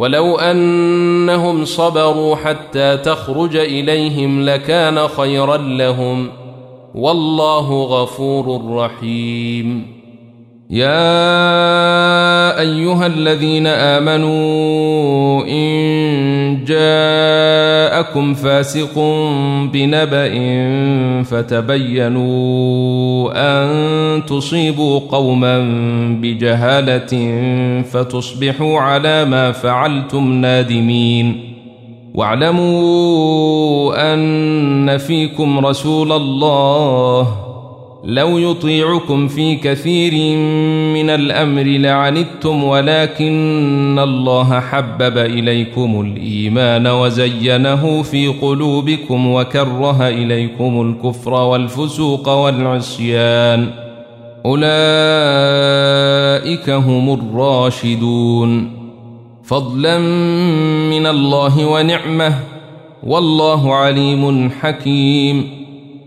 ولو أنهم صبروا حتى تخرج إليهم لكان خيرا لهم والله غفور رحيم. يا أيها الذين آمنوا إن جاءكم فاسق بنبأ فتبينوا أن تصيبوا قوما بجهالة فتصبحوا على ما فعلتم نادمين. واعلموا أن فيكم رسول الله لو يطيعكم في كثير من الأمر لعنتم ولكن الله حبب إليكم الإيمان وزينه في قلوبكم وكره إليكم الكفر والفسوق والعصيان. أولئك هم الراشدون. فضلا من الله ونعمة والله عليم حكيم.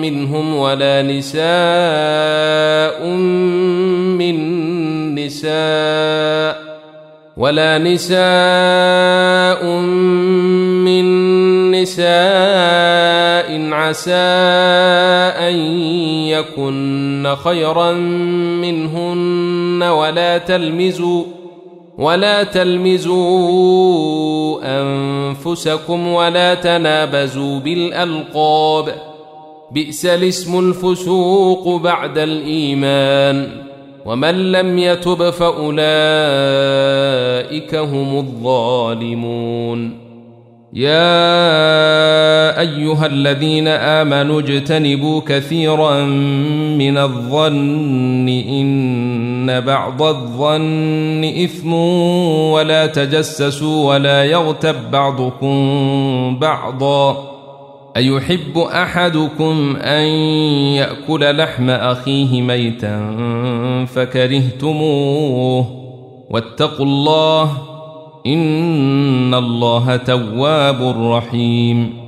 منهم ولا نساء من نساء ولا نساء من نساء عسى أن يكن خيرا منهن ولا تلمزوا ولا تلمزوا أنفسكم ولا تنابزوا بالألقاب بئس الاسم الفسوق بعد الإيمان. ومن لم يتب فأولئك هم الظالمون. يا أيها الذين آمنوا اجتنبوا كثيرا من الظن إن بعض الظن إثم ولا تجسسوا ولا يغتب بعضكم بعضا. أيحب أحدكم أن يأكل لحم أخيه ميتا فكرهتموه واتقوا الله إن الله تواب رحيم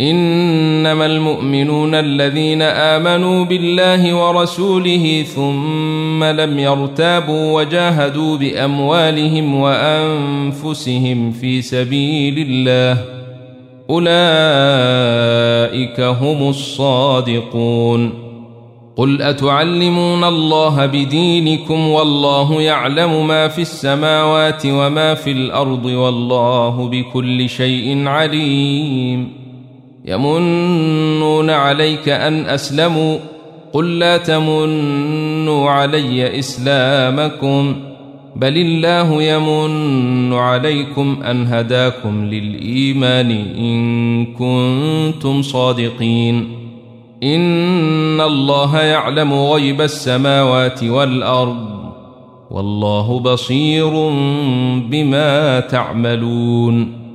إنما المؤمنون الذين آمنوا بالله ورسوله ثم لم يرتابوا وجاهدوا بأموالهم وأنفسهم في سبيل الله أولئك هم الصادقون قل أتعلمون الله بدينكم والله يعلم ما في السماوات وما في الأرض والله بكل شيء عليم يمنون عليك ان اسلموا قل لا تمنوا علي اسلامكم بل الله يمن عليكم ان هداكم للايمان ان كنتم صادقين ان الله يعلم غيب السماوات والارض والله بصير بما تعملون